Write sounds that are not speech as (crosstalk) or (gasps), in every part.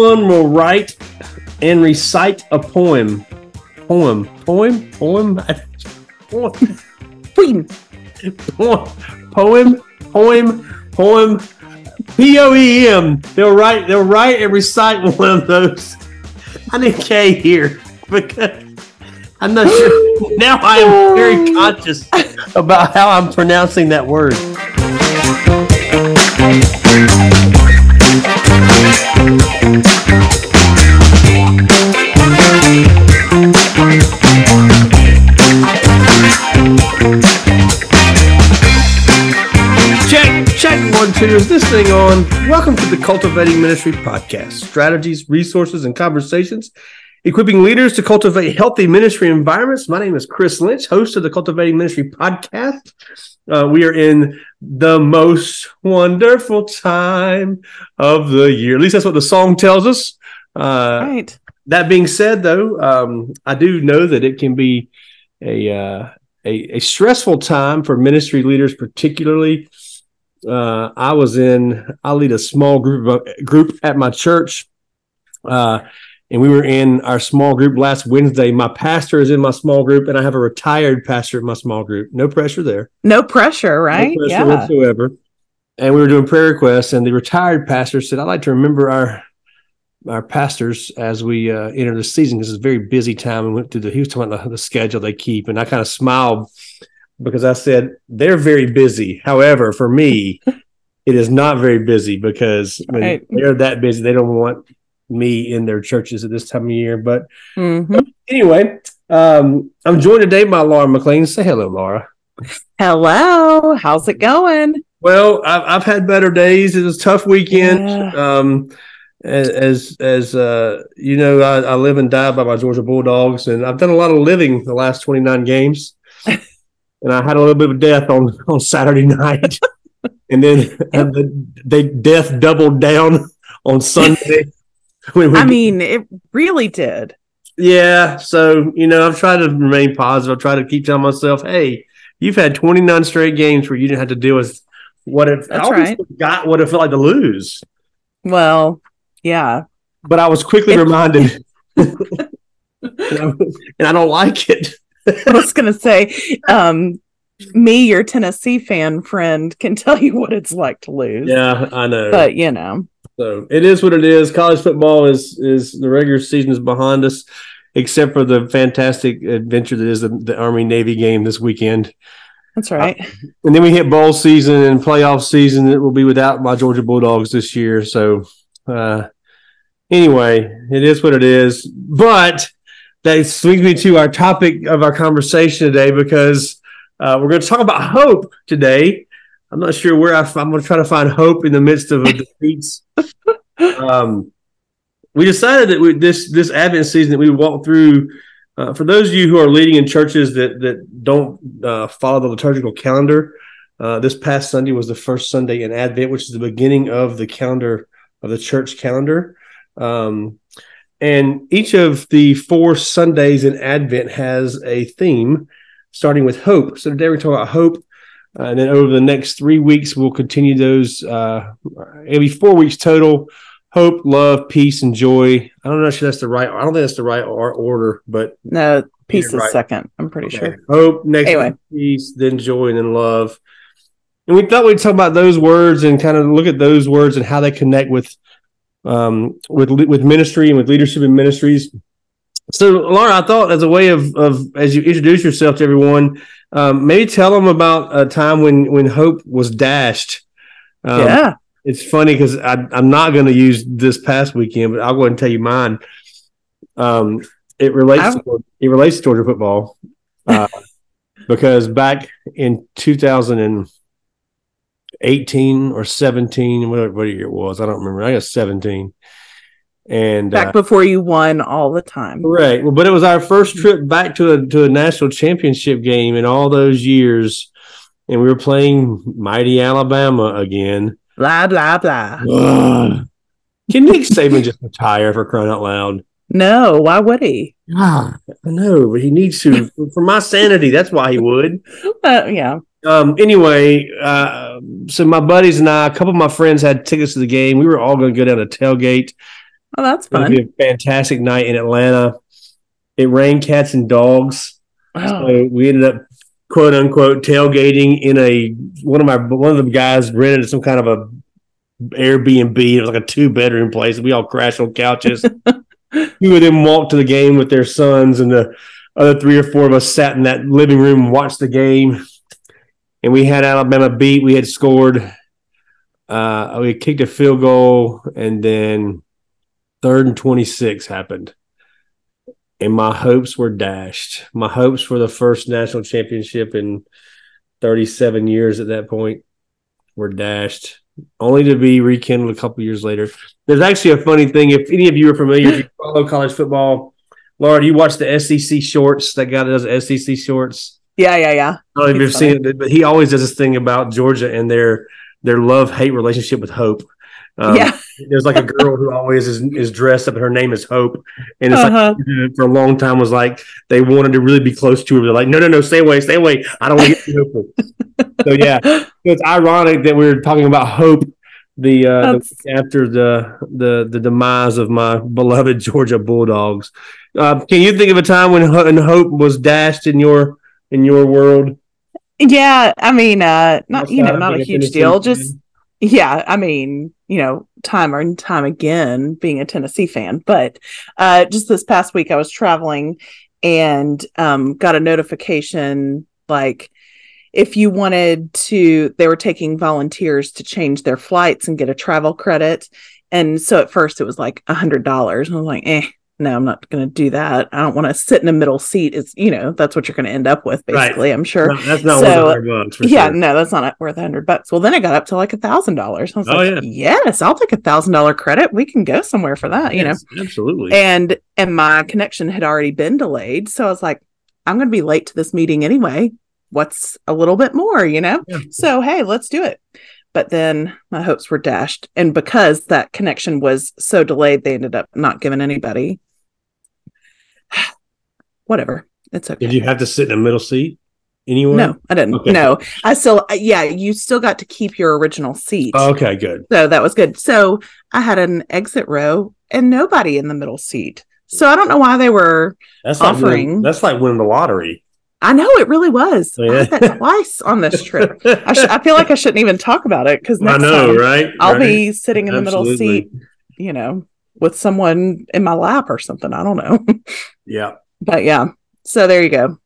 Everyone will write and recite a poem. Poem. Poem? Poem? (laughs) Poem. Poem. Poem. Poem. Poem. P O E M. They'll write. They'll write and recite one of those. I need K here because I'm not sure. (laughs) Now I am very conscious about how I'm pronouncing that word. One, two. Is this thing on? Welcome to the Cultivating Ministry Podcast strategies, resources, and conversations equipping leaders to cultivate healthy ministry environments. My name is Chris Lynch, host of the Cultivating Ministry Podcast. Uh, we are in the most wonderful time of the year. At least that's what the song tells us. Uh, Right. that being said, though, um, I do know that it can be a, uh, a a stressful time for ministry leaders, particularly. Uh, I was in. I lead a small group of, group at my church, uh, and we were in our small group last Wednesday. My pastor is in my small group, and I have a retired pastor in my small group. No pressure there No pressure, right? no pressure yeah. whatsoever. And we were doing prayer requests, and the retired pastor said, "I'd like to remember our our pastors as we uh, enter the season. because it's a very busy time." And went through the he was talking about the, the schedule they keep, and I kind of smiled because I said they're very busy. However, for me, (laughs) it is not very busy because Right. they're that busy, they don't want me in their churches at this time of year. But Mhm. anyway, um, I'm joined today by Laura McLean. Say hello, Laura. Hello. How's it going? Well, I've, I've had better days. It was a tough weekend. Yeah. Um, as as uh, you know, I, I live and die by my Georgia Bulldogs, and I've done a lot of living the last twenty nine games. (laughs) and I had a little bit of death on on Saturday night, (laughs) and then and the, they death doubled down on Sunday. (laughs) (laughs) when I mean, it really did. yeah. So you know, I've tried to remain positive. I try to keep telling myself, "Hey, you've had 29 straight games where you didn't have to deal with what it. I That's always right. forgot what it felt like to lose." Well, yeah. But I was quickly It- (laughs) reminded, and, I, and I don't like it. I was going to say, um, me, your Tennessee fan friend, can tell you what it's like to lose. Yeah, I know. But, you know, so it is what it is. College football is is the regular season is behind us, except for the fantastic adventure that is the, the Army Navy game this weekend. that's right. And then we hit bowl season and playoff season. It will be without my Georgia Bulldogs this year. So, uh, anyway, it is what it is. But that swings me to our topic of our conversation today because uh, we're going to talk about hope today. I'm not sure where I, am going to try to find hope in the midst of (laughs) defeats. um, we decided that we, this this Advent season that we walk through uh, for those of you who are leading in churches that that don't uh, follow the liturgical calendar, uh, this past Sunday was the first Sunday in Advent, which is the beginning of the calendar of the church calendar. Um, and each of the four Sundays in Advent has a theme, starting with hope. So today we're talking about hope. And then over the next three weeks, we'll continue those. Uh, it'll be four weeks total hope, love, peace, and joy. I don't know if that's the right. I don't think that's the right order, but No, peace is right. second. I'm pretty okay. sure. hope next, Anyway. peace, then joy, and then love. And we thought we'd talk about those words and kind of look at those words and how they connect with um with with ministry and with leadership in ministries. So, Laura, I thought as a way of of as you introduce yourself to everyone, um, maybe tell them about a time when when hope was dashed. Um, yeah. it's funny because I'm not going to use this past weekend, but I'll go ahead and tell you mine. Um, it relates I- to, it relates to Georgia football uh, (laughs) because back in 2018 or 17, whatever year it was, I don't remember. I guess 17, and Back uh, before you won all the time. right Well, but it was our first trip back to a to a national championship game in all those years, and we were playing mighty Alabama again. Blah, blah, blah. Ugh. Can Nick Saban just retire for crying out loud? No, why would he? Ah, I know, but he needs to for my sanity. That's why he would. Uh, yeah. Um. Anyway, uh, so my buddies and I, a couple of my friends had tickets to the game. We were all going to go down to tailgate Oh, that's It'll fun. be a fantastic night in Atlanta. It rained cats and dogs. Oh, So we ended up quote unquote tailgating in a one of my one of the guys rented some kind of a Airbnb. It was like a two bedroom place. We all crashed on couches. (laughs) Two of them walked to the game with their sons, and the other three or four of us sat in that living room and watched the game. And we had Alabama beat. We had scored. Uh, we kicked a field goal, and then third and twenty six happened and my hopes were dashed. My hopes for the first national championship in 37 years at that point were dashed, only to be rekindled a couple years later. There's actually a funny thing. If any of you are familiar, if you follow college football, Laura, do you watch the SEC shorts? That guy that does SEC shorts. yeah, yeah, yeah. I don't know if you've seen it, but he always does this thing about Georgia and their their love hate relationship with Hope. Um, yeah. There's like a girl who always is, is dressed up and her name is Hope. And it's like Uh-huh. for a long time was like they wanted to really be close to her. They're like, no, no, no, stay away, stay away. I don't want to get open. (laughs) so yeah, so it's ironic that we're talking about Hope the, uh, the after the the the demise of my beloved Georgia Bulldogs. Uh, can you think of a time when Hope was dashed in your in your world? Yeah, I mean, uh, not you know, not a huge deal. Just yeah, I mean, you know, time and time again being a Tennessee fan. But uh just this past week I was traveling and um got a notification like if you wanted to they were taking volunteers to change their flights and get a travel credit. And so at first it was like a hundred dollars. And I was like, eh, no, I'm not gonna do that. I don't want to sit in a middle seat. Is you know, that's what you're gonna end up with, Right. basically, I'm sure. No, that's not So, worth hundred bucks yeah, sure. no, that's not worth a hundred bucks. Well, then it got up to like a thousand dollars. I was Oh, like, yes, I'll take a thousand dollar credit. We can go somewhere for that, you know. Yes, absolutely. And and my connection had already been delayed, so I was like, I'm going to be late to this meeting anyway. What's a little bit more, you know? Yeah. So hey, let's do it. But then my hopes were dashed, and because that connection was so delayed, they ended up not giving anybody. Whatever, it's okay. Did you have to sit in a middle seat anywhere? No, I didn't. Okay. No, I still, yeah, you still got to keep your original seat. Oh, okay, good. So that was good. So I had an exit row and nobody in the middle seat. So I don't know why they were. That's like winning, Offering. that's like winning the lottery. I know it really was. Oh, I Yeah. had that (laughs) twice on this trip. I, sh- I feel like I shouldn't even talk about it because I know, right? I'll Right? be sitting in the middle seat, you know, with someone in my lap or something. I don't know. Yeah. (laughs) but yeah. So there you go.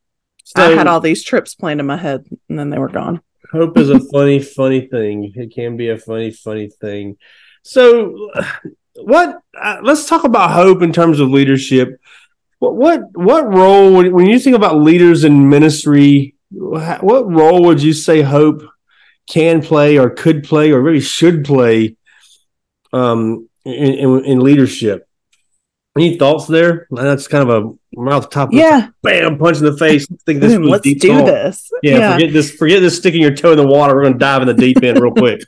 So I had all these trips planned in my head and then they were gone. hope is a (laughs) funny, funny thing. It can be a funny, funny thing. So, what? Uh, let's talk about hope in terms of leadership. What what what role when, when you think about leaders in ministry? What role would you say hope can play, or could play, or really should play um, in, in, in leadership? Any thoughts there? That's kind of a right off the top. Of Yeah. bam, punch in the face. (laughs) Think this let's deep do thought. this. Yeah, forget this. Forget this sticking your toe in the water. We're gonna dive in the deep end real quick.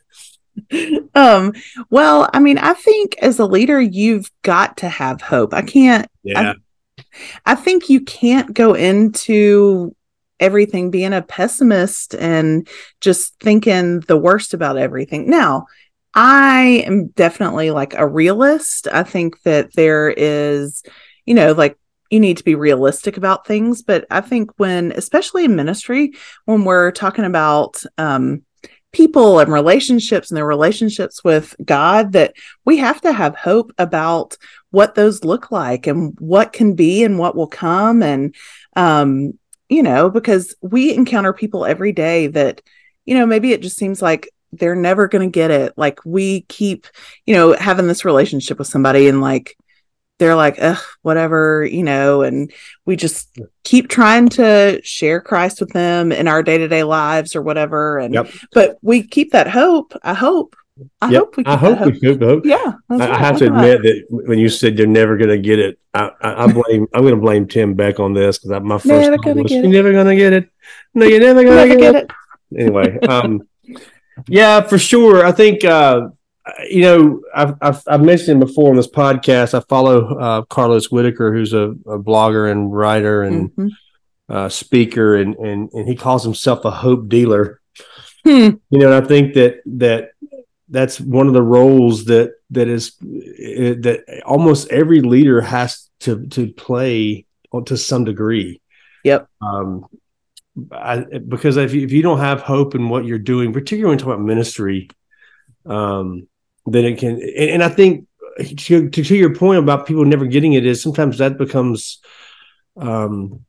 (laughs) um well i mean i think as a leader you've got to have hope i can't Yeah, i think you can't go into everything being a pessimist and just thinking the worst about everything now i am definitely like a realist. I think that there is you know like you need to be realistic about things but i think when especially in ministry when we're talking about um people and relationships and their relationships with God that we have to have hope about what those look like and what can be and what will come. And um you know because we encounter people every day that you know maybe it just seems like they're never going to get it like we keep you know having this relationship with somebody and like they're like ugh whatever you know and we just keep trying to share Christ with them in our day-to-day lives or whatever and Yep. but we keep that hope i hope i Yep. hope we keep I hope hope we could. Hope. yeah I, I have to admit that when you said they're never gonna get it, I, I, I blame. I'm gonna blame Tim Beck on this because my first Never was, get "You're it." never gonna get it. No, you're never gonna get, get it. it Anyway, um, (laughs) yeah, for sure. I think uh, you know I've, I've I've mentioned before on this podcast. I follow uh, Carlos Whittaker, who's a, a blogger and writer and Mhm. uh, speaker, and and and he calls himself a hope dealer. Hmm. You know, and I think that that that's one of the roles that that is that almost every leader has to to play to some degree. Yep. Um, I, because if you, if you don't have hope in what you're doing, particularly when you talk about ministry, um, then it can. And, and I think to, to, your point about people never getting it is sometimes that becomes, um,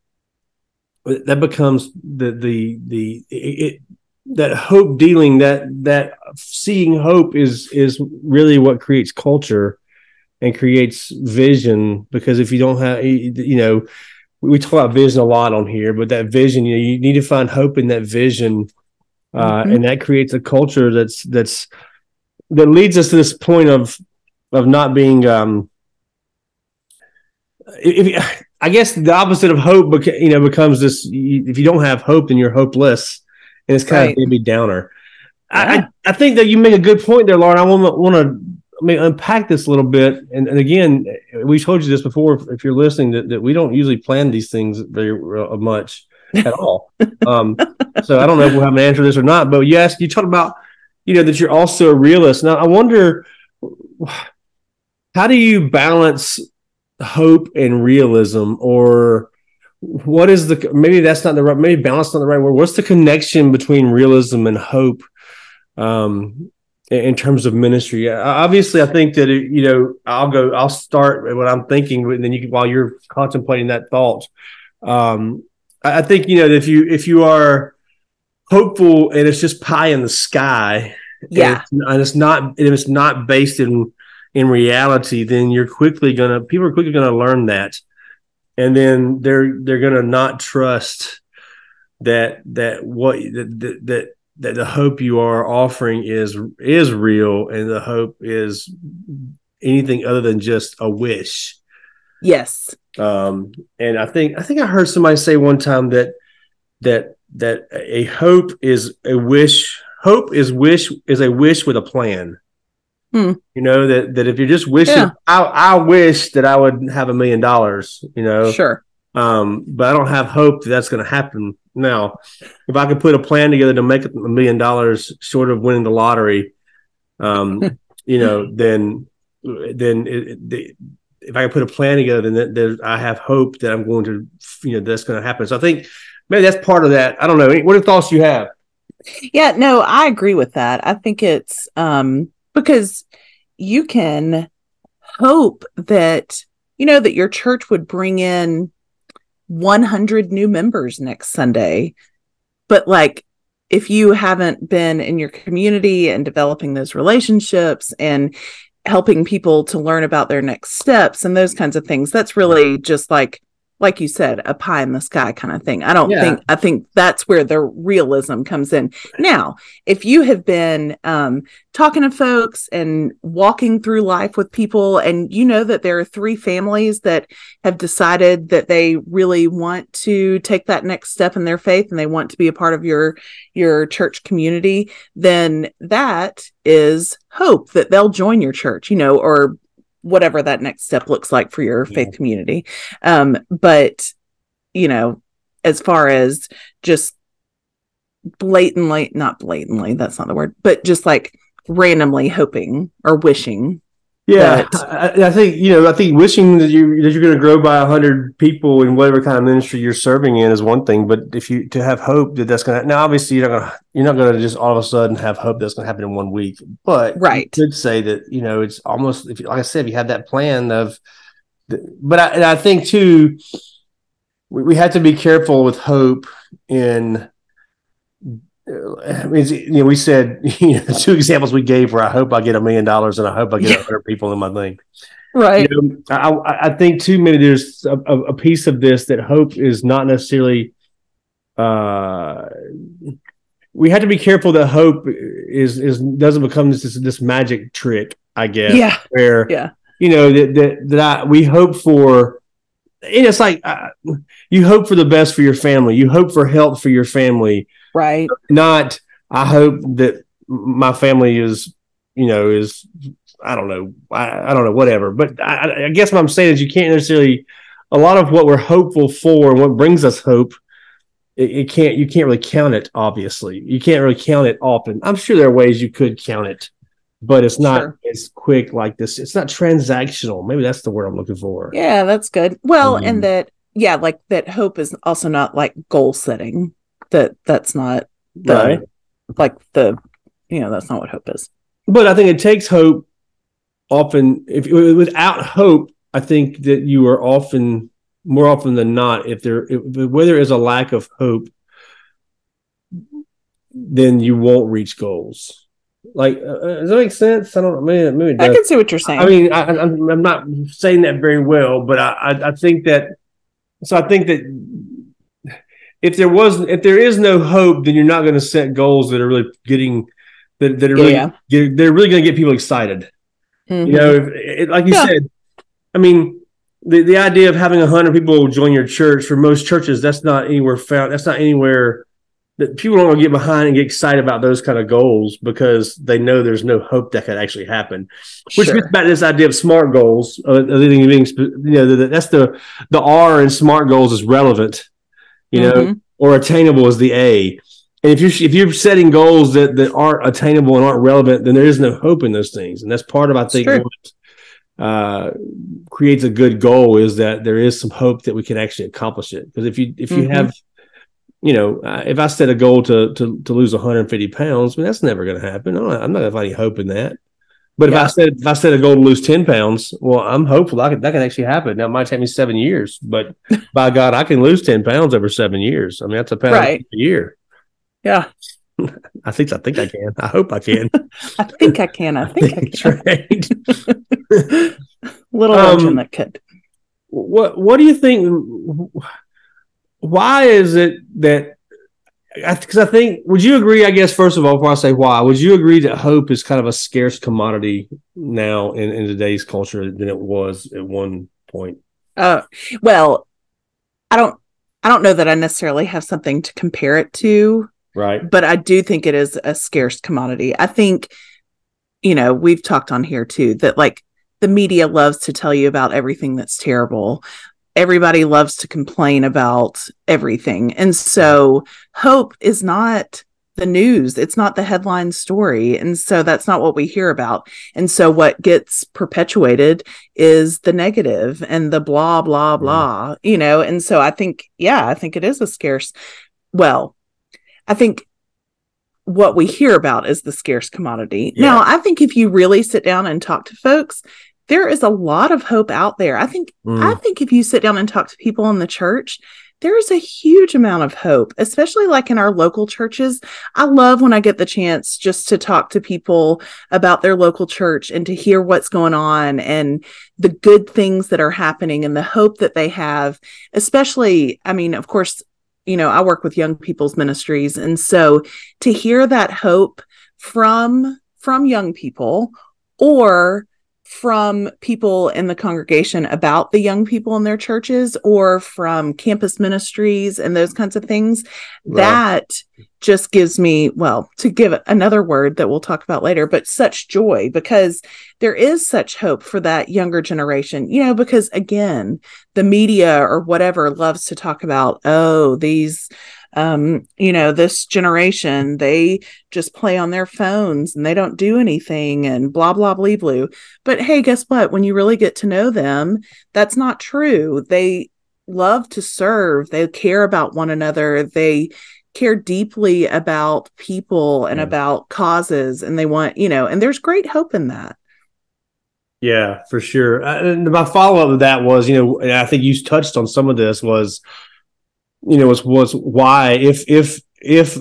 that becomes the the the it, that hope dealing that that seeing hope is is really what creates culture and creates vision because if you don't have you know we talk about vision a lot on here but that vision you know you need to find hope in that vision uh, mm-hmm. and that creates a culture that's that's that leads us to this point of of not being um if, I guess the opposite of hope, you know, becomes this. If you don't have hope, then you're hopeless and it's kind right. of maybe downer. Yeah. I, I think that you make a good point there, Lauren. I want want to I mean, unpack this a little bit. And, and again, we told you this before. If you're listening, that, that we don't usually plan these things very uh, much at (laughs) all. um, so I don't know if we'll have an answer to this or not. But yes, you talked about you know that you're also a realist. Now I wonder how do you balance hope and realism, or what is the maybe that's not the right maybe balance not the right word what's the connection between realism and hope um in terms of ministry. Obviously i think that it, you know i'll go i'll start what i'm thinking and then you while you're contemplating that thought um i think you know if you if you are hopeful and it's just pie in the sky yeah. and it's, and it's not if it's not based in in reality then you're quickly gonna people are quickly gonna learn that. And then they're they're going to not trust that that what that, that that the hope you are offering is is real and the hope is anything other than just a wish yes um and i think i think i heard somebody say one time that that that a hope is a wish hope is wish is a wish with a plan Hmm. You know that that if you're just wishing, yeah. I I wish that I would have a million dollars. You know, sure. Um, but I don't have hope that that's going to happen. Now, if I could put a plan together to make a million dollars, short of winning the lottery, um, (laughs) you know, then then it, it, if I could put a plan together, then there, I have hope that I'm going to, you know, that's going to happen. So I think maybe that's part of that. I don't know. What are thoughts you have? Yeah, no, I agree with that. I think it's um because you can hope that you know that your church would bring in 100 new members next Sunday. But like if you haven't been in your community and developing those relationships and helping people to learn about their next steps and those kinds of things that's really just like like you said, a pie in the sky kind of thing. I don't yeah. think I think that's where the realism comes in. Now, if you have been um, talking to folks and walking through life with people, and you know that there are three families that have decided that they really want to take that next step in their faith and they want to be a part of your your church community, then that is hope that they'll join your church, you know, or whatever that next step looks like for your faith community. Um, but you know, as far as just blatantly, not blatantly, that's not the word, but just like randomly hoping or wishing yeah, I, I, think you know. I think wishing that you that you're going to grow by hundred people in whatever kind of ministry you're serving in is one thing, but if you to have hope that that's going to now, obviously you're not going to you're not going to just all of a sudden have hope that's going to happen in one week. But right, you could say that you know it's almost if like I said, if you had that plan of, but I, I think too, we, we have to be careful with hope in you know, we said (laughs) you know, two examples we gave where I hope I get a million dollars and I hope I get a hundred people in my thing. Right. You know, I, I think too many there's a, a, piece of this that hope is not necessarily. Uh, we have to be careful that hope is is doesn't become this this magic trick. I guess. Yeah. Where yeah. You know that that that I, we hope for. And it's like uh, you hope for the best for your family. You hope for help for your family Right. Not, I hope that my family is, you know, is, I don't know, I, I don't know, whatever. But I, I guess what I'm saying is you can't necessarily, a lot of what we're hopeful for and what brings us hope it, it, can't you can't really count it obviously you can't really count it often i'm sure there are ways you could count it but it's not Sure. as quick like this. It's not transactional. Maybe that's the word I'm looking for. Yeah, that's good. Well, and mm-hmm. that yeah, like that hope is also not like goal setting. That that's not the Right. like the you know, that's not what hope is. But I think it takes hope. Often, if without hope, I think that you are often more often than not, if there if, where there is a lack of hope, then you won't reach goals. Like, uh, does that make sense? I don't know. Maybe, maybe I can see what you're saying. I mean, I, I'm, I'm not saying that very well, but I, I, I think that. So I think that if there was, if there is no hope, then you're not going to set goals that are really getting that, that are really Yeah. get- they're really going to get people excited. Mhm. You know, if, it, like you Yeah. said, I mean, the the idea of having a hundred people join your church for most churches that's not anywhere found. That's not anywhere that people don't want to get behind and get excited about those kind of goals because they know there's no hope that could actually happen which Sure. gets back to this idea of smart goals. Uh, being, you know, the, that's the the R in smart goals is relevant, you know, Mhm. or attainable is the A. And if you're if you're setting goals that that aren't attainable and aren't relevant, then there is no hope in those things. And that's part of I think what uh, creates a good goal is that there is some hope that we can actually accomplish it. Because if you if you Mhm. have you know, uh, if I set a goal to to to lose 150 pounds, I mean, that's never going to happen. I'm not, I'm not going to find any hope in that. But if I Yeah. set if I set a goal to lose 10 pounds, well, I'm hopeful I can, that can actually happen. Now it might take me seven years, but (laughs) by God, I can lose 10 pounds over seven years. I mean, that's a pound Right. a year. Yeah. (laughs) I think I think I can. I hope I can. (laughs) I think I can. I think I can. right. Little Um, that could. what what do you think why is it that because I, think would you agree i guess first of all before i say why would you agree that hope is kind of a scarce commodity now in, in today's culture than it was at one point Uh, well, I don't. I don't know that I necessarily have something to compare it to, right but I do think it is a scarce commodity. I think, you know, we've talked on here too that like the media loves to tell you about everything that's terrible. Everybody loves to complain about everything. And so hope is not the news, it's not the headline story. And so that's not what we hear about. And so what gets perpetuated is the negative and the blah, blah, blah, you know. And so I think, yeah, I think it is a scarce, well, I think what we hear about is the scarce commodity. Yeah. Now, I think if you really sit down and talk to folks, there is a lot of hope out there. I think Mm. I think if you sit down and talk to people in the church, there is a huge amount of hope, especially like in our local churches. I love when I get the chance just to talk to people about their local church and to hear what's going on and the good things that are happening and the hope that they have. Especially, I mean, of course, you know, I work with young people's ministries and so to hear that hope from from young people or from people in the congregation about the young people in their churches or from campus ministries and those kinds of things Right. that just gives me well to give another word that we'll talk about later but such joy because there is such hope for that younger generation you know because again the media or whatever loves to talk about oh these um you know this generation they just play on their phones and they don't do anything and blah blah blah blue but hey guess what? When you really get to know them that's not true. They love to serve. They care about one another. They care deeply about people and Yeah. about causes and they want you know and there's great hope in that. Yeah, for sure. Uh, And my follow up to that was, you know, I think you touched on some of this was, you know, was was why if if if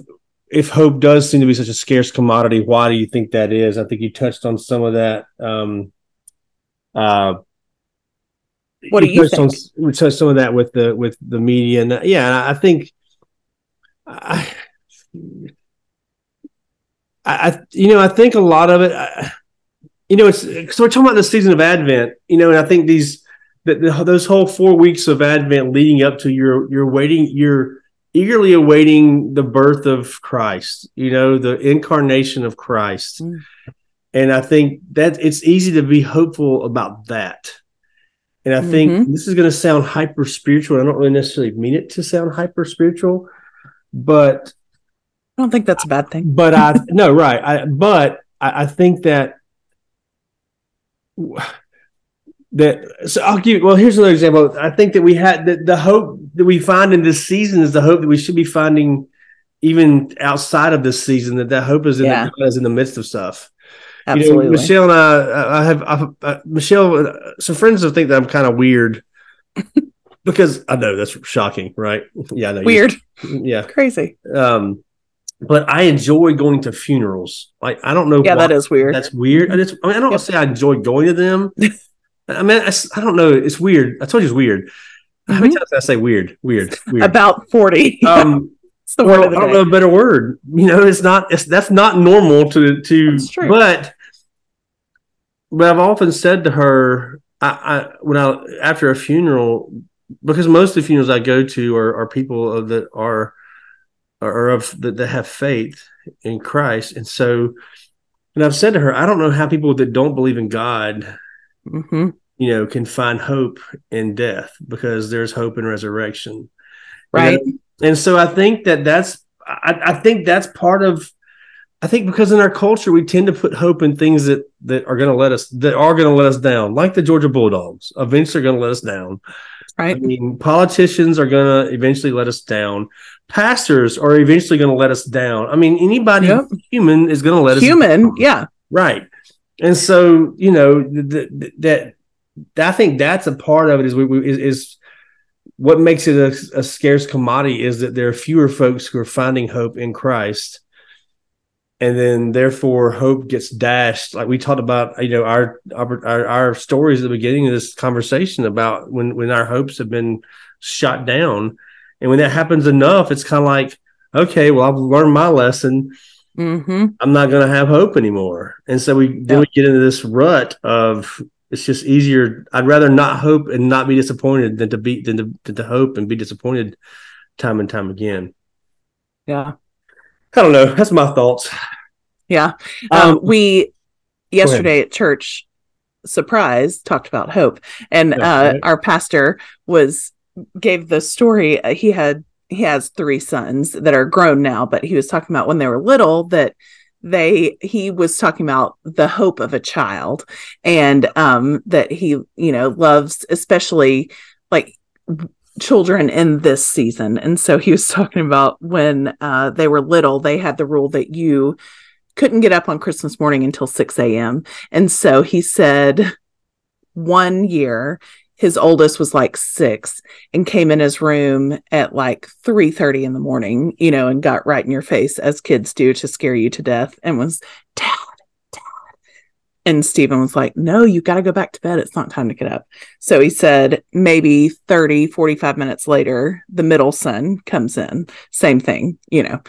if hope does seem to be such a scarce commodity, why do you think that is? I think you touched on some of that. Um, uh, What do you touched on we touched some of that with the with the media, and yeah, I think I, I, I- you know, I think a lot of it. I, you know, it's so we're talking about the season of Advent, you know, and I think these that those whole four weeks of Advent leading up to your you're waiting, you're eagerly awaiting the birth of Christ, you know, the incarnation of Christ, Mm. and I think that it's easy to be hopeful about that. And I think Mhm. this is going to sound hyper spiritual. I don't really necessarily mean it to sound hyper spiritual, but i don't think that's a bad thing but I (laughs) no right. I but I, I think that that so I'll give well here's another example. I think that we had the, the hope that we find in this season is the hope that we should be finding even outside of this season that that hope is in, Yeah. the, is in the midst of stuff. Absolutely. You know, Michelle and I, I have, I uh, Michelle. uh, Some friends will think that I'm kind of weird (laughs) because I know that's shocking, right? Yeah, I know. you- Weird. Yeah, Crazy. um, but I enjoy going to funerals. Like I don't know. Yeah, why that is weird. That's weird. I, just, I mean, I don't Yep. say I enjoy going to them. (laughs) I mean, I don't know. It's weird. I told you it's weird. How many Mhm. times did I say weird? Weird. Weird. About 40. (laughs) um, (laughs) it's the well, word I of the don't day. know a better word. You know, it's not. It's that's not normal to to. But but I've often said to her, I, I when I after a funeral, because most of the funerals I go to are, are people that are are of that, that have faith in Christ, and so. And I've said to her, I don't know how people that don't believe in God Mhm. you know, can find hope in death because there's hope in resurrection. You Right. know? And so I think that that's, I, I think that's part of, I think because in our culture, we tend to put hope in things that, that are going to let us, that are going to let us down, like the Georgia Bulldogs eventually are going to let us down. Right. I mean, politicians are going to eventually let us down. Pastors are eventually going to let us down. I mean, anybody Yep. human is going to let us down. Human. Yeah. Right. And so, you know, th- th- that, I think that's a part of it is, we, we, is, is what makes it a, a scarce commodity is that there are fewer folks who are finding hope in Christ. And then therefore hope gets dashed. Like we talked about, you know, our, our, our stories at the beginning of this conversation about when, when our hopes have been shot down. And when that happens enough, it's kind of like, okay, well, I've learned my lesson. Hmm I'm not going to have hope anymore. And so we then Yeah. we get into this rut of it's just easier. I'd rather not hope and not be disappointed than to be than to, than to hope and be disappointed time and time again. Yeah. I don't know. That's my thoughts. Yeah. Um, Um, we yesterday at church, surprise, talked about hope, and uh, right. our pastor was gave the story. Uh, he had he has three sons that are grown now, but he was talking about when they were little that they he was talking about the hope of a child and um that he you know loves especially like children in this season and so he was (laughs) talking about when uh they were little they had the rule that you couldn't get up on Christmas morning until 6 a.m. And so he said one year his oldest was like six and came in his room at like 3 30 in the morning, you know, and got right in your face as kids do to scare you to death and was, Dad, Dad. And Stephen was like, No, you got to go back to bed. It's not time to get up. So he said, maybe 30, 45 minutes later, the middle son comes in. Same thing, you know.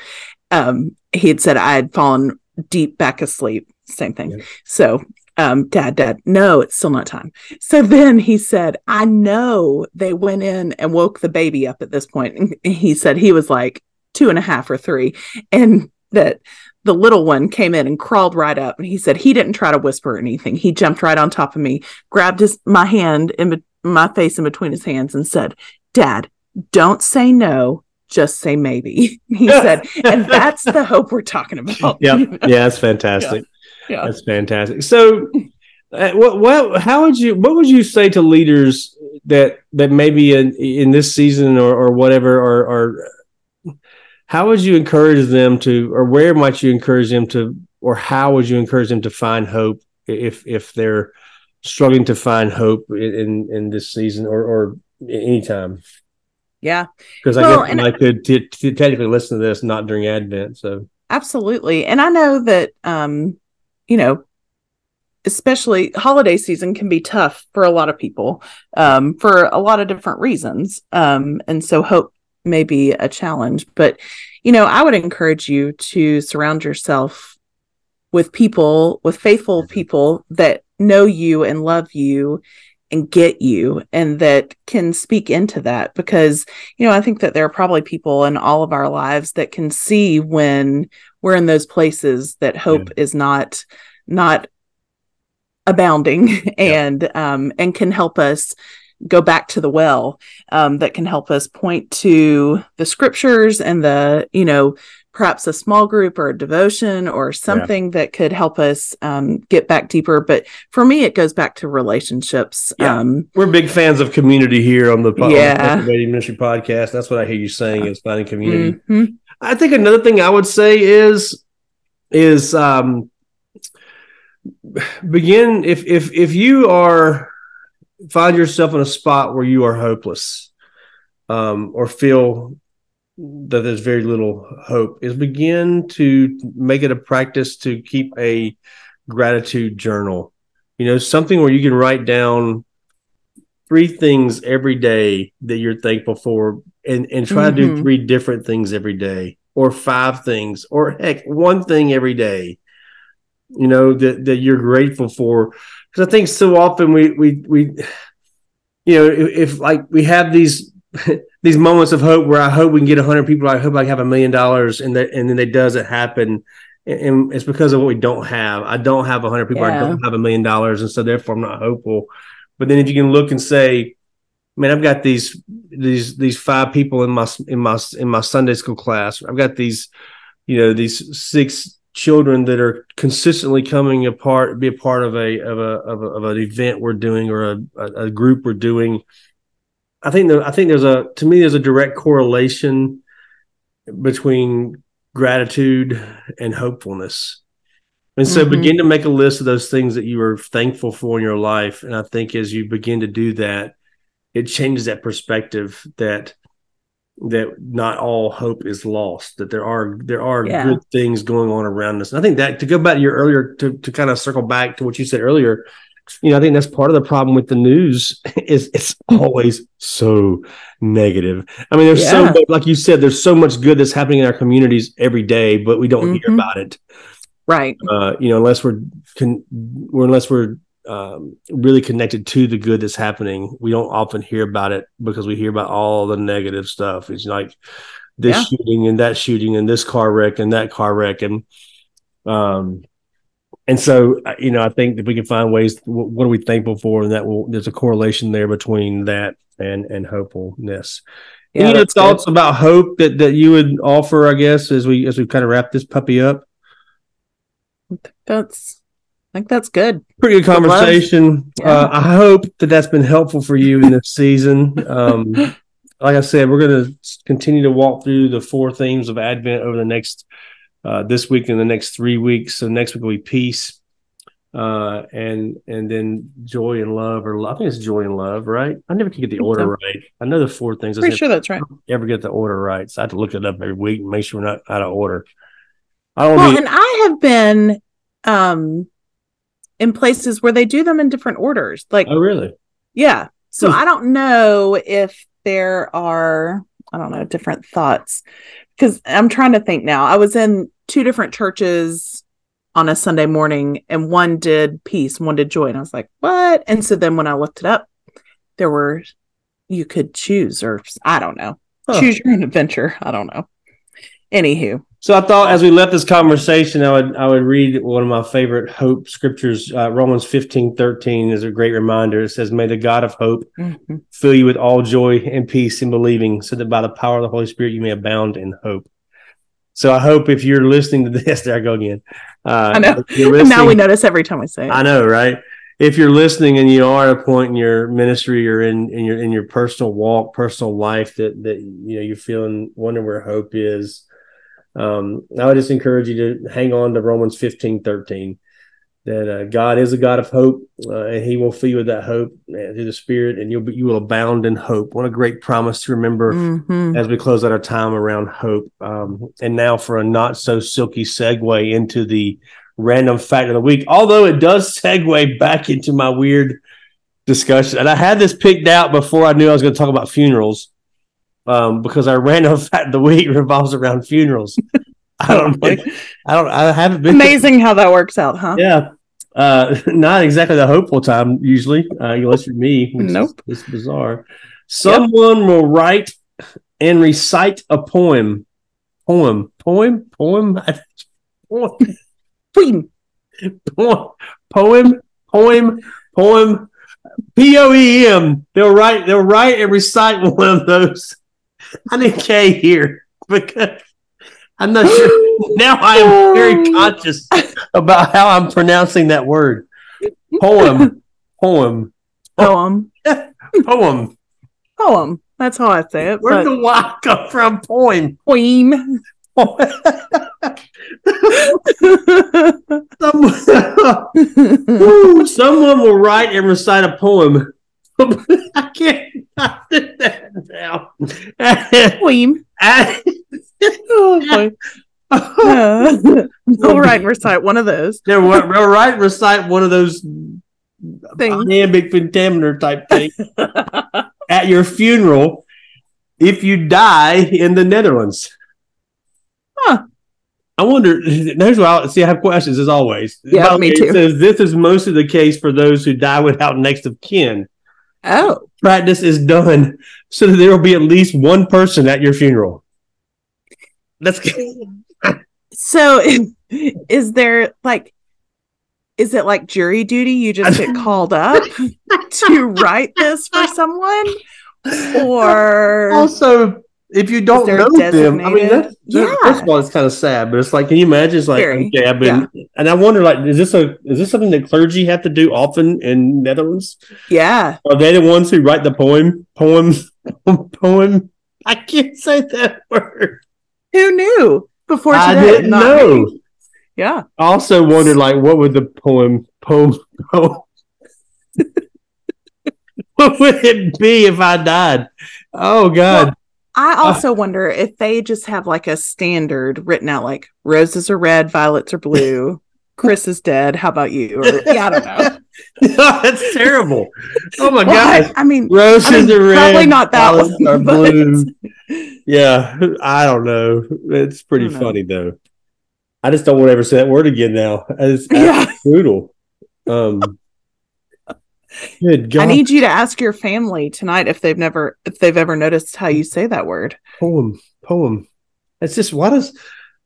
Um, he had said I had fallen deep back asleep. Same thing. Yeah. So, um, dad, dad, no, it's still not time. So (laughs) then he said, I know they went in and woke the baby up at this point. And he said he was like two and a half or three, and that the little one came in and crawled right up. And he said he didn't try to whisper anything. He jumped right on top of me, grabbed his my hand in be- my face in between his hands, and said, Dad, don't say no. Just say maybe. (laughs) He said, and that's the hope we're talking about. (laughs) Yeah, yeah, that's fantastic. Yeah. That's fantastic. So, uh, what, what, how would you, what would you say to leaders that that maybe in in this season or or whatever, or or how would you encourage them to, or where might you encourage them to, or how would you encourage them to find hope if if they're struggling to find hope in in, in this season or or anytime? Yeah. Because Well, I guess I could t- t- technically listen to this not during Advent. So Absolutely. And I know that um, you know, especially holiday season can be tough for a lot of people um for a lot of different reasons. Um and so hope may be a challenge, but you know, I would encourage you to surround yourself with people, with faithful people that know you and love you and get you and that can speak into that because you know, I think that there are probably people in all of our lives that can see when we're in those places that hope is not not abounding (laughs) and um and can help us go back to the well um that can help us point to the scriptures and the you know perhaps a small group or a devotion or something yeah. that could help us um, get back deeper. But for me, it goes back to relationships. Yeah. Um, We're big fans of community here on the, yeah. on the Ministry podcast. That's what I hear you saying is finding community. Mm-hmm. I think another thing I would say is is um, begin if if if you are find yourself in a spot where you are hopeless um, or feel that there's very little hope is begin to make it a practice to keep a gratitude journal. You know something where you can write down three things every day that you're thankful for and and try mm-hmm. to do mm-hmm. three different things every day or five things or heck one thing every day you know that that you're grateful for because i think so often we we we you know if, if like we have these (laughs) these moments of hope where I hope we can get hundred people. I hope I have a million dollars, and that and then it doesn't happen, and it's because of what we don't have. I don't have a hundred people. Yeah. I don't have a million dollars, and so therefore I'm not hopeful. But then if you can look and say, man, I've got these these these five people in my in my in my Sunday school class. I've got these, you know, these six children that are consistently coming apart, be a part of a of a of, a, of an event we're doing or a, a group we're doing I think there, I think there's a to me there's a direct correlation between gratitude and hopefulness. And so mm-hmm. begin to make a list of those things that you are thankful for in your life. And I think as you begin to do that, it changes that perspective that that not all hope is lost, that there are there are yeah. good things going on around us. And I think that to go back to your earlier to, to kind of circle back to what you said earlier, you know, I think that's part of the problem with the news (laughs) is it's always so negative. I mean, there's yeah. so much, like you said, there's so much good that's happening in our communities every day, but we don't mm-hmm. hear about it. Right. Uh, you know, unless we're, con- unless we're um, really connected to the good that's happening, we don't often hear about it because we hear about all the negative stuff. It's like this yeah. shooting and that shooting and this car wreck and that car wreck and um and so uh, you know i think if we can find ways what are we thankful for and that will there's a correlation there between that and and hopefulness yeah, any thoughts good. about hope that that you would offer i guess as we as we kind of wrap this puppy up that's i think that's good pretty good conversation yeah. uh, i hope that that's been helpful for you in this season um (laughs) like i said we're going to continue to walk through the four themes of advent over the next uh, this week and the next three weeks. So next week will be peace, uh, and and then joy and love, or I think it's joy and love, right? I never can get the order so. right. I know the four things. Pretty sure that's right. Ever get the order right? So I have to look it up every week and make sure we're not out of order. I don't well, be- and I have been um in places where they do them in different orders. Like, oh, really? Yeah. So hmm. I don't know if there are I don't know different thoughts because I'm trying to think now. I was in two different churches on a Sunday morning, and one did peace, one did joy. And I was like, what? And so then when I looked it up, there were, you could choose, or I don't know, huh. choose your own adventure. I don't know. Anywho. So I thought as we left this conversation, I would I would read one of my favorite hope scriptures. Uh, Romans 15, 13 is a great reminder. It says, May the God of hope mm-hmm. fill you with all joy and peace in believing, so that by the power of the Holy Spirit you may abound in hope. So I hope if you're listening to this, (laughs) there I go again. Uh, I know. (laughs) now we notice every time we say it. I know, right? If you're listening and you are at a point in your ministry or in, in your in your personal walk, personal life that that you know you're feeling wondering where hope is, um, I would just encourage you to hang on to Romans 15, 13 that uh, God is a God of hope, uh, and He will fill you with that hope uh, through the Spirit, and you'll be, you will abound in hope. What a great promise to remember mm-hmm. as we close out our time around hope. Um, and now for a not so silky segue into the random fact of the week, although it does segue back into my weird discussion, and I had this picked out before I knew I was going to talk about funerals, um, because our random fact of the week revolves around funerals. (laughs) I don't know. I don't. I haven't been. Amazing to, how that works out, huh? Yeah, uh, (laughs) not exactly the hopeful time usually, uh, unless you're me. Nope, it's bizarre. Someone yep. will write and recite a poem, poem, poem, poem, (laughs) poem, poem, poem, poem, poem, P O E M. They'll write. They'll write and recite one of those. I need K here because I'm not sure. (gasps) Now I am very conscious about how I'm pronouncing that word. Poem, poem, Poem. (laughs) poem. Poem. That's how I say it. Where'd But the Y come from? Poem. queen. (laughs) Someone, (laughs) someone will write and recite a poem. I can't I did that now. queen. Oh. Uh, All right, recite one of those They'll ri- they'll write and recite one of those iambic pentameter type thing at your funeral if you die in the Netherlands. Huh. I wonder. Here's what I see. I have questions as always. Yeah, By me way, too. Says this is mostly the case for those who die without next of kin. Oh, Practice is done so that there will be at least one person at your funeral. That's so (laughs) is there like, is it like jury duty? You just get (laughs) called up to write this for someone, (laughs) or also if you don't know them. I mean, that's, that- first of all, it's kind of sad, but it's like, can you imagine? It's like, Very. okay, I've been, and I wonder, like, is this a is this something that clergy have to do often in Netherlands? yeah, Are they the ones who write the poem? Poem? Poem? I can't say that (laughs) word. who knew before today? I didn't Not know. Yeah, I also wondered, like, what would the poem poem poem? (laughs) what would it be if I died? Oh God! I also wonder if they just have like a standard written out, like roses are red, violets are blue. (laughs) Chris is dead. How about you? Or, yeah, I don't know. (laughs) That's terrible. Oh my Well, God! I, I mean, Roses I mean, are red. probably not that violets one, Are blue. Yeah, I don't know. It's pretty don't know. funny though. I just don't want to ever say that word again now. It's (laughs) Yeah. brutal. Um, good God. I need you to ask your family tonight if they've never, if they've ever noticed how you say that word. poem, poem. It's just why does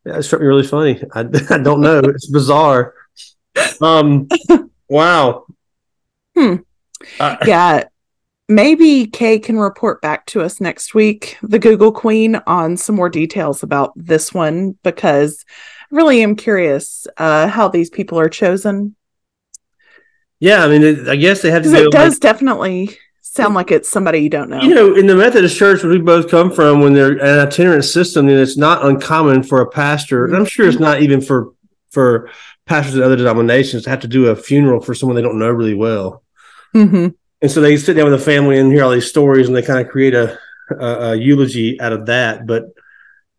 yeah, struck me really funny. I, (laughs) I don't know. It's bizarre. Um, (laughs) wow. Hmm. Uh, (laughs) Yeah. Maybe Kay can report back to us next week, the Google Queen, on some more details about this one because I really am curious uh, how these people are chosen. Yeah, I mean, it, I guess they have to go. it does definitely sound like it's somebody you don't know. You know, in the Methodist Church, where we both come from, when they're an itinerant system, then it's not uncommon for a pastor, and I'm sure it's not even for for pastors of other denominations to have to do a funeral for someone they don't know really well. hmm And so they sit down with the family and hear all these stories, and they kind of create a, a, a eulogy out of that. But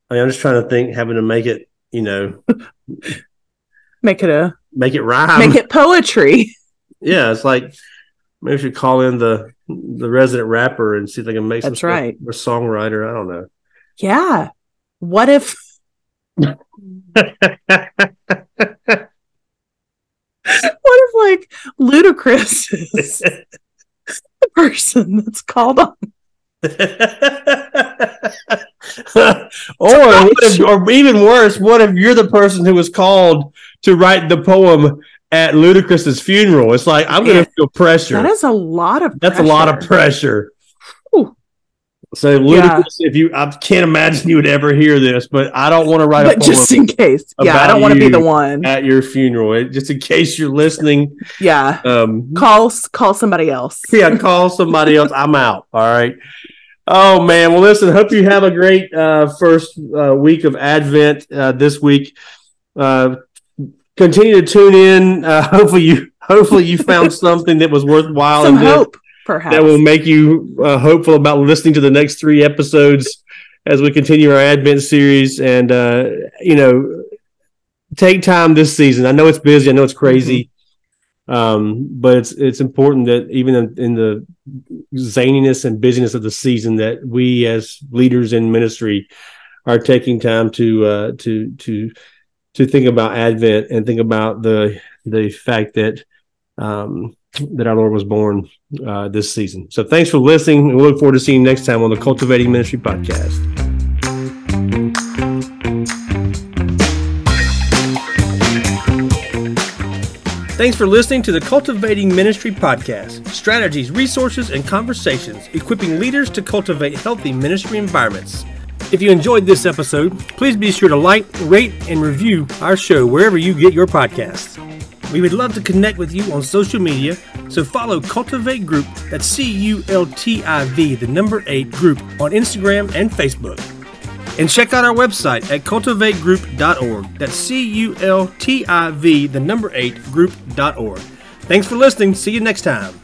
I mean, I'm just trying to think, having to make it, you know, (laughs) Make it a make it rhyme. make it poetry. (laughs) yeah, it's like maybe we should call in the the resident rapper and see if they can make some That's stuff right. or songwriter. I don't know. Yeah. What if (laughs) what if like Ludacris is the person that's called on? (laughs) or what if, or even worse, what if you're the person who was called to write the poem at Ludacris's funeral? It's like I'm going Yeah. to feel pressure. That is a lot of That's a lot of pressure. Whew. So Ludacris, if you, I can't imagine you would ever hear this, but I don't want to write a But just in case. Yeah, I don't want to be the one. at your funeral. It- Just in case you're listening, Yeah. um, Call call somebody else. (laughs) yeah, call somebody else. I'm out. All right. Oh man. Well, listen. Hope you have a great uh, first uh, week of Advent uh, this week. Uh, continue to tune in. Uh, (laughs) hopefully you hopefully you found (laughs) something that was worthwhile Some this hope, perhaps. that will make you uh, hopeful about listening to the next three episodes as we continue our Advent series. And uh, you know, take time this season. I know it's busy. I know it's crazy. Um, but it's it's important that even in, in the zaniness and busyness of the season, that we as leaders in ministry are taking time to uh, to to to think about Advent and think about the the fact that um, that our Lord was born uh, this season. So thanks for listening. and We look forward to seeing you next time on the Cultiv8ing Ministry podcast. Thanks for listening to the Cultiv8ing Ministry podcast strategies, resources, and conversations equipping leaders to cultivate healthy ministry environments. If you enjoyed this episode, please be sure to like, rate, and review our show wherever you get your podcasts. We would love to connect with you on social media, so follow Cultiv8 Group, that's C U L T I V, the number 8 group, on Instagram and Facebook. And check out our website at cultiv8group.org. That's C U L T I V, the number 8 group.org. Thanks for listening. See you next time.